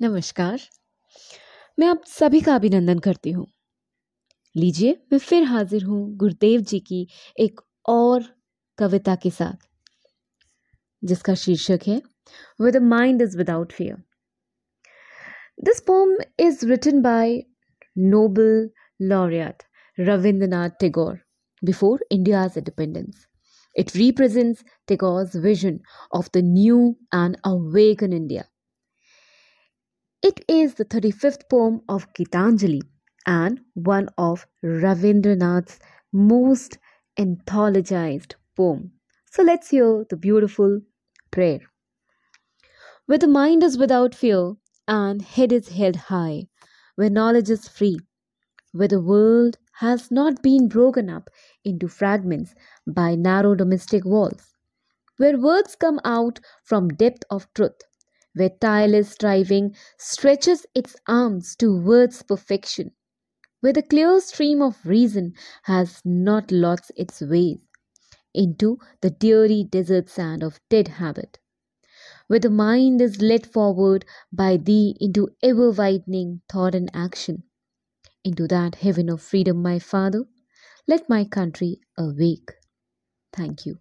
नमस्कार। मैं आप सभी का अभिनंदन करती हूँ। लीजिए, मैं फिर हाजिर हूँ गुरुदेव जी की एक और कविता के साथ, जिसका शीर्षक है with mind is without fear this poem is written by Nobel laureate Rabindranath Tagore before India's independence It represents Tagore's vision of the new and awakened India. It is the 35th poem of Gitanjali and one of Ravindranath's most anthologized poem. So let's hear the beautiful prayer. Where the mind is without fear and head is held high, where knowledge is free, where the world has not been broken up into fragments by narrow domestic walls, where words come out from depth of truth, where tireless striving stretches its arms towards perfection, where the clear stream of reason has not lost its ways into the dreary desert sand of dead habit, where the mind is led forward by thee into ever widening thought and action, into that heaven of freedom, my Father. Let my country awake. Thank you.